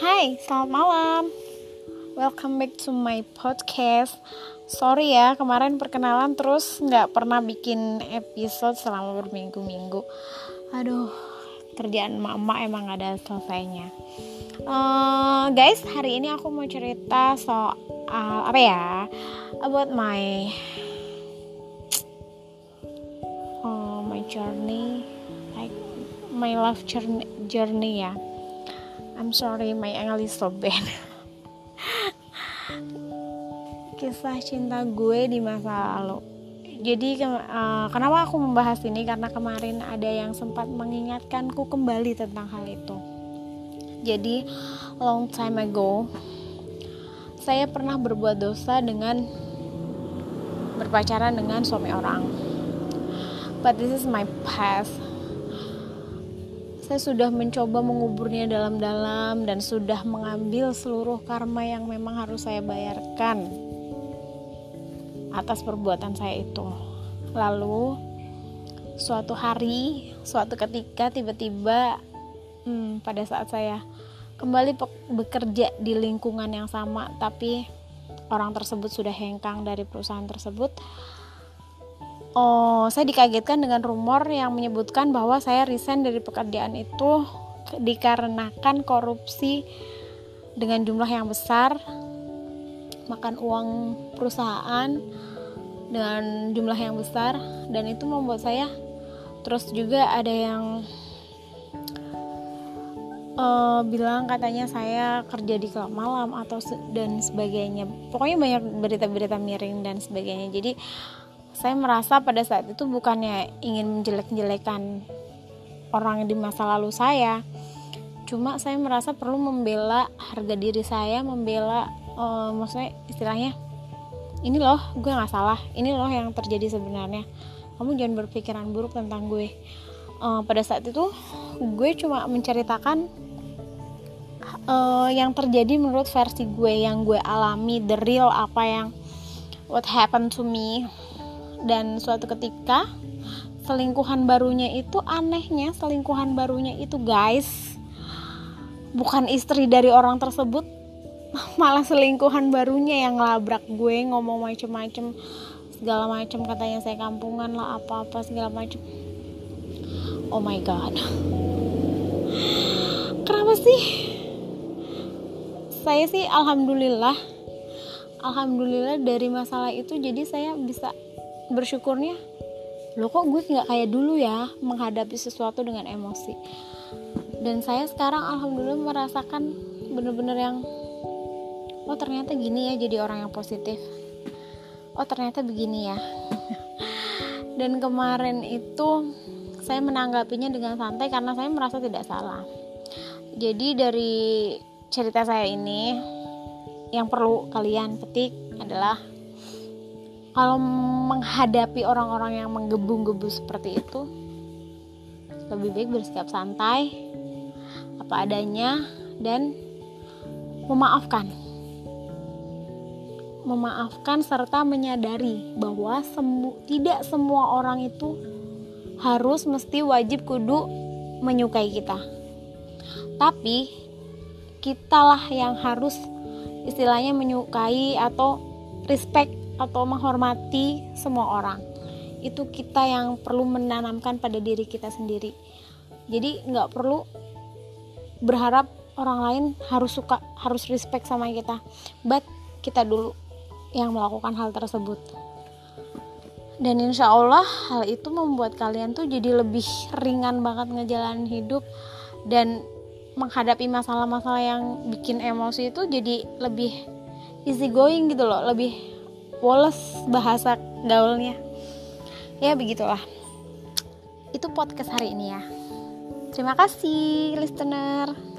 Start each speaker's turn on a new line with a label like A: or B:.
A: Hai, selamat malam. Welcome back to my podcast. Sorry ya, kemarin perkenalan terus nggak pernah bikin episode selama berminggu-minggu. Aduh, kerjaan mama emang ada selesainya. Uh, guys, hari ini aku mau cerita soal apa ya? About my uh, my journey, like my life journey, journey ya I'm sorry my English so bad. Kisah cinta gue di masa lalu. Jadi uh, kenapa aku membahas ini? Karena kemarin ada yang sempat mengingatkanku kembali tentang hal itu. Jadi long time ago saya pernah berbuat dosa dengan berpacaran dengan suami orang. But this is my past saya sudah mencoba menguburnya dalam-dalam dan sudah mengambil seluruh karma yang memang harus saya bayarkan atas perbuatan saya itu. Lalu suatu hari, suatu ketika tiba-tiba hmm, pada saat saya kembali bekerja di lingkungan yang sama tapi orang tersebut sudah hengkang dari perusahaan tersebut oh saya dikagetkan dengan rumor yang menyebutkan bahwa saya resign dari pekerjaan itu dikarenakan korupsi dengan jumlah yang besar makan uang perusahaan dengan jumlah yang besar dan itu membuat saya terus juga ada yang uh, bilang katanya saya kerja di malam atau dan sebagainya. Pokoknya banyak berita-berita miring dan sebagainya. Jadi saya merasa pada saat itu bukannya ingin menjelek-jelekan orang di masa lalu saya. Cuma saya merasa perlu membela harga diri saya membela uh, maksudnya istilahnya ini loh gue nggak salah. Ini loh yang terjadi sebenarnya. Kamu jangan berpikiran buruk tentang gue. Uh, pada saat itu gue cuma menceritakan uh, yang terjadi menurut versi gue yang gue alami the real apa yang what happened to me dan suatu ketika selingkuhan barunya itu anehnya selingkuhan barunya itu guys bukan istri dari orang tersebut malah selingkuhan barunya yang labrak gue ngomong macem-macem segala macem katanya saya kampungan lah apa-apa segala macem. Oh my god. Kenapa sih? Saya sih alhamdulillah alhamdulillah dari masalah itu jadi saya bisa bersyukurnya. Lo kok gue nggak kayak dulu ya menghadapi sesuatu dengan emosi? Dan saya sekarang alhamdulillah merasakan bener-bener yang oh ternyata gini ya jadi orang yang positif. Oh ternyata begini ya. Dan kemarin itu saya menanggapinya dengan santai karena saya merasa tidak salah. Jadi dari cerita saya ini yang perlu kalian petik adalah kalau menghadapi orang-orang yang menggebu-gebu seperti itu lebih baik bersikap santai apa adanya dan memaafkan. Memaafkan serta menyadari bahwa semu, tidak semua orang itu harus mesti wajib kudu menyukai kita. Tapi kitalah yang harus istilahnya menyukai atau respect atau menghormati semua orang. Itu kita yang perlu menanamkan pada diri kita sendiri. Jadi nggak perlu berharap orang lain harus suka harus respect sama kita. But kita dulu yang melakukan hal tersebut. Dan insya Allah hal itu membuat kalian tuh jadi lebih ringan banget ngejalanin hidup. Dan menghadapi masalah-masalah yang bikin emosi itu jadi lebih easy going gitu loh lebih Woles bahasa gaulnya. Ya begitulah. Itu podcast hari ini ya. Terima kasih listener